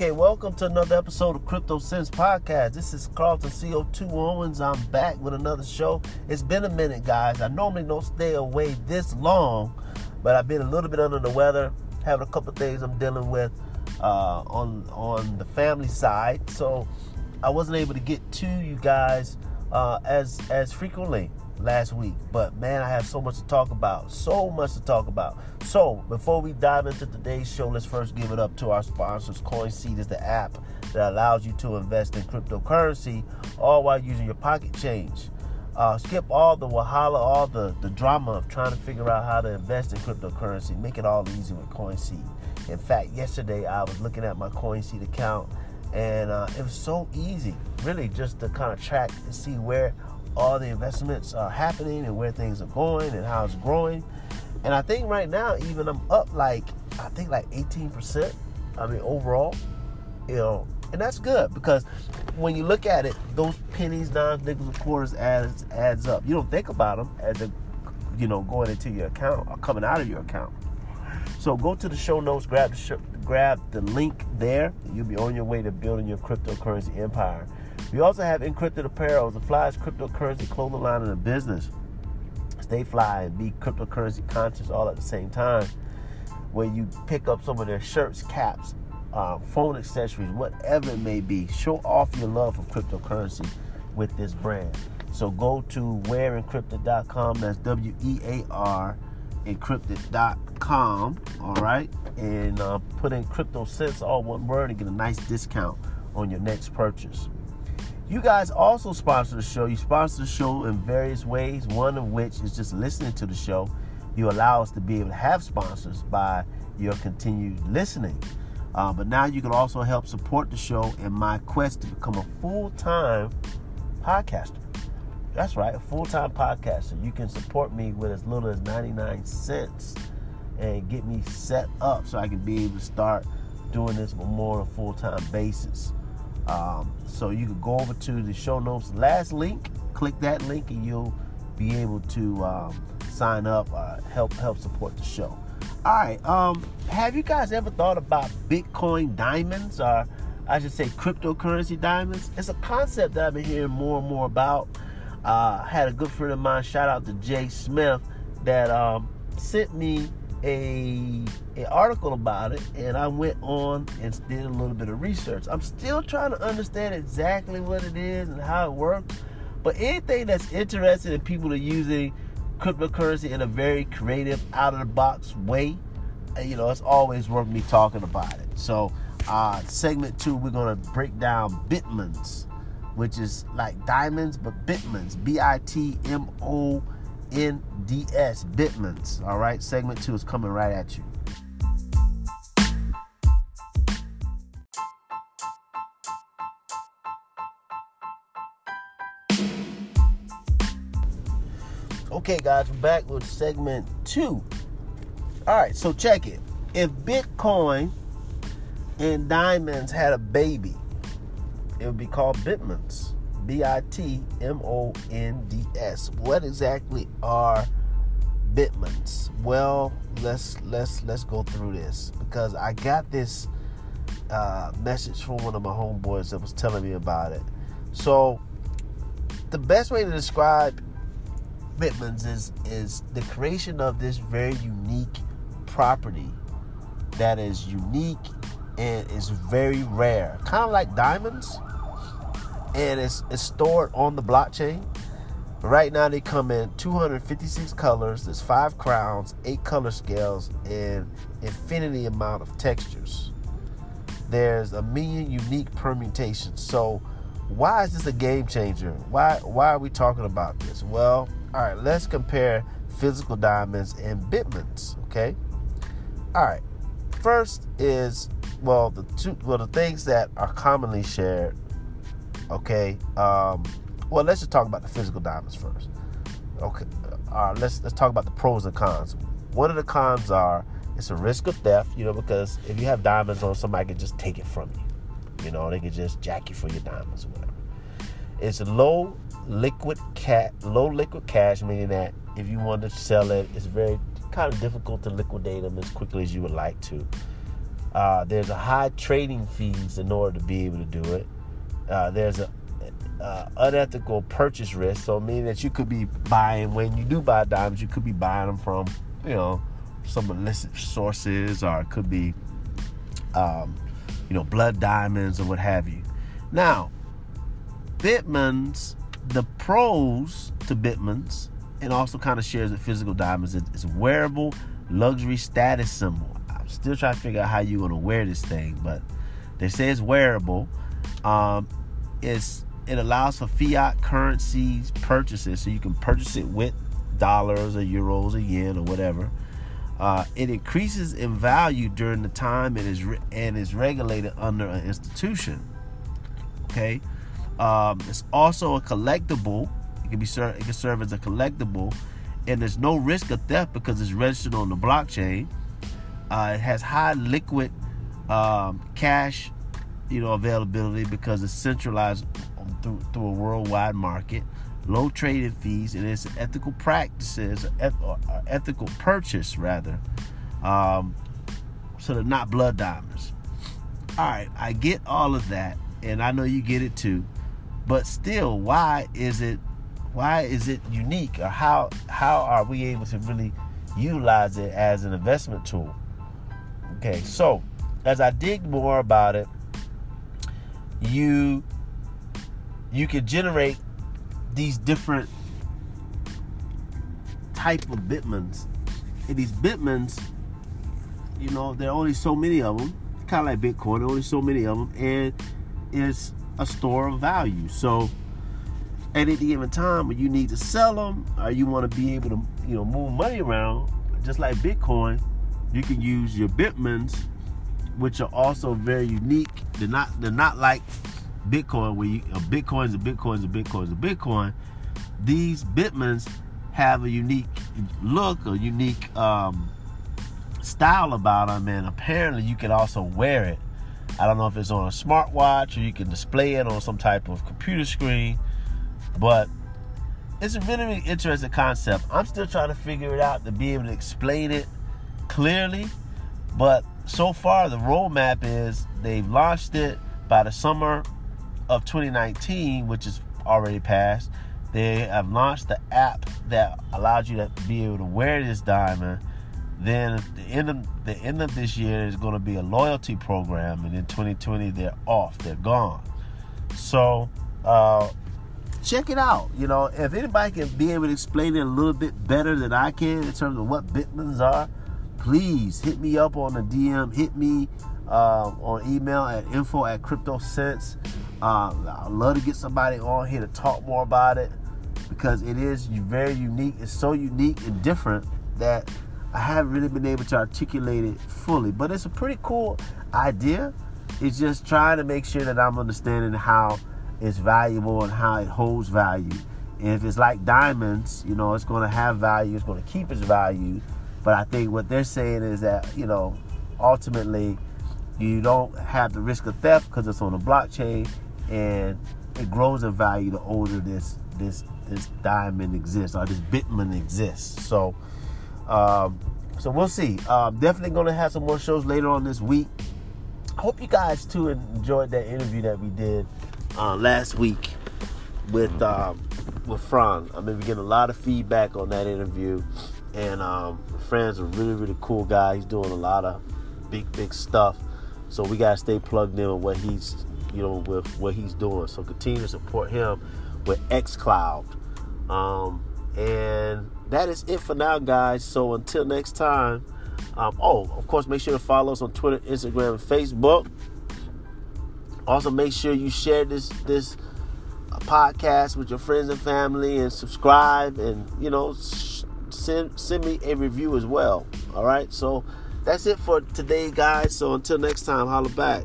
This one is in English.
Okay, welcome to another episode of Crypto Sense Podcast. This is Carlton CO2 Owens. I'm back with another show. It's been a minute, guys. I normally don't stay away this long, but I've been a little bit under the weather, having a couple things I'm dealing with uh, on on the family side. So I wasn't able to get to you guys uh, as as frequently last week. But man, I have so much to talk about. So much to talk about. So before we dive into today's show, let's first give it up to our sponsors. CoinSeed is the app that allows you to invest in cryptocurrency all while using your pocket change. Uh, skip all the wahala, all the, the drama of trying to figure out how to invest in cryptocurrency. Make it all easy with CoinSeed. In fact, yesterday I was looking at my CoinSeed account and uh, it was so easy, really, just to kind of track and see where all the investments are happening and where things are going and how it's growing. And I think right now, even I'm up like I think like 18%. I mean, overall, you know, and that's good because when you look at it, those pennies, dimes, nickels, and quarters adds adds up. You don't think about them as a, you know, going into your account or coming out of your account. So go to the show notes, grab the show, grab the link there. You'll be on your way to building your cryptocurrency empire. We also have Encrypted Apparel, the flyest cryptocurrency clothing line in the business. Stay fly and be cryptocurrency conscious all at the same time. Where you pick up some of their shirts, caps, uh, phone accessories, whatever it may be. Show off your love for cryptocurrency with this brand. So go to wearencrypted.com. That's W E A R encrypted.com. All right. And uh, put in crypto cents, all one word, and get a nice discount on your next purchase. You guys also sponsor the show. You sponsor the show in various ways, one of which is just listening to the show. You allow us to be able to have sponsors by your continued listening. Uh, but now you can also help support the show in my quest to become a full time podcaster. That's right, full time podcaster. You can support me with as little as 99 cents and get me set up so I can be able to start doing this on more on a full time basis. Um, so you can go over to the show notes last link, click that link, and you'll be able to um, sign up, uh, help help support the show. All right, um, have you guys ever thought about Bitcoin diamonds, or I should say cryptocurrency diamonds? It's a concept that I've been hearing more and more about. Uh, had a good friend of mine, shout out to Jay Smith, that um, sent me a an article about it and I went on and did a little bit of research. I'm still trying to understand exactly what it is and how it works. But anything that's interested in people are using cryptocurrency in a very creative, out of the box way, uh, you know, it's always worth me talking about it. So, uh, segment two, we're gonna break down Bitmonds, which is like diamonds, but Bitmonds, B I T M O NDS Bitmonds. All right, segment two is coming right at you. Okay, guys, we're back with segment two. All right, so check it. If Bitcoin and diamonds had a baby, it would be called Bitmonds. B I T M O N D S. What exactly are Bitmonds? Well, let's let's let's go through this because I got this uh, message from one of my homeboys that was telling me about it. So, the best way to describe Bitmonds is is the creation of this very unique property that is unique and is very rare, kind of like diamonds and it's, it's stored on the blockchain. Right now, they come in 256 colors. There's five crowns, eight color scales, and infinity amount of textures. There's a million unique permutations. So, why is this a game changer? Why why are we talking about this? Well, all right, let's compare physical diamonds and bitmonds. Okay, all right. First is well the two well the things that are commonly shared Okay. Um, well, let's just talk about the physical diamonds first. Okay. Uh, let's let's talk about the pros and cons. One of the cons are it's a risk of theft. You know, because if you have diamonds on, somebody can just take it from you. You know, they can just jack you for your diamonds or whatever. It's low liquid cat, low liquid cash, meaning that if you want to sell it, it's very kind of difficult to liquidate them as quickly as you would like to. Uh, there's a high trading fees in order to be able to do it. Uh, there's a uh, unethical purchase risk, so meaning that you could be buying when you do buy diamonds, you could be buying them from you know some illicit sources, or it could be um, you know blood diamonds or what have you. Now, Bitmonds, the pros to Bitmonds, and also kind of shares with physical diamonds, is wearable luxury status symbol. I'm still trying to figure out how you're to wear this thing, but they say it's wearable. Um, it's it allows for fiat currencies purchases, so you can purchase it with dollars or euros or yen or whatever. Uh, it increases in value during the time it is re- and is regulated under an institution. Okay, um, it's also a collectible. It can be ser- it can serve as a collectible, and there's no risk of theft because it's registered on the blockchain. Uh, it has high liquid um, cash, you know, availability because it's centralized through, through a worldwide market. Low trading fees and it's ethical practices, or ethical purchase rather. Um, so they're not blood diamonds. All right, I get all of that, and I know you get it too. But still, why is it why is it unique or how how are we able to really utilize it as an investment tool okay so as i dig more about it you you can generate these different type of bitmonds. And these bitmonds you know there are only so many of them kind of like bitcoin only so many of them and it's a store of value. So at any given time when you need to sell them or you want to be able to you know move money around just like bitcoin you can use your bitmonds which are also very unique they're not they're not like bitcoin where you a bitcoin's a bitcoin's a bitcoin's a bitcoin these bitmonds have a unique look a unique um, style about them and apparently you can also wear it i don't know if it's on a smartwatch or you can display it on some type of computer screen but it's a really, really interesting concept. I'm still trying to figure it out to be able to explain it clearly. But so far, the roadmap is they've launched it by the summer of 2019, which is already passed. They have launched the app that allows you to be able to wear this diamond. Then the end of the end of this year is going to be a loyalty program, and in 2020 they're off, they're gone. So uh, check it out. You know, if anybody can be able to explain it a little bit better than I can in terms of what Bitmonds are, please hit me up on the DM. Hit me uh, on email at info at CryptoSense. Uh, I'd love to get somebody on here to talk more about it because it is very unique. It's so unique and different that I haven't really been able to articulate it fully. But it's a pretty cool idea. It's just trying to make sure that I'm understanding how it's valuable and how it holds value. And if it's like diamonds, you know, it's going to have value, it's going to keep its value. But I think what they're saying is that, you know, ultimately you don't have the risk of theft because it's on a blockchain and it grows in value the older this this this diamond exists or this bitmond exists. So um, so we'll see. Um, definitely going to have some more shows later on this week. Hope you guys too enjoyed that interview that we did uh, last week with um, with Fran. I've been getting a lot of feedback on that interview, and um, Fran's a really really cool guy. He's doing a lot of big big stuff, so we gotta stay plugged in with what he's you know with what he's doing. So continue to support him with XCloud. Um, and that is it for now, guys. So until next time. Um, oh, of course, make sure to follow us on Twitter, Instagram, and Facebook. Also, make sure you share this this podcast with your friends and family, and subscribe, and you know, send send me a review as well. All right, so that's it for today, guys. So until next time, holla back.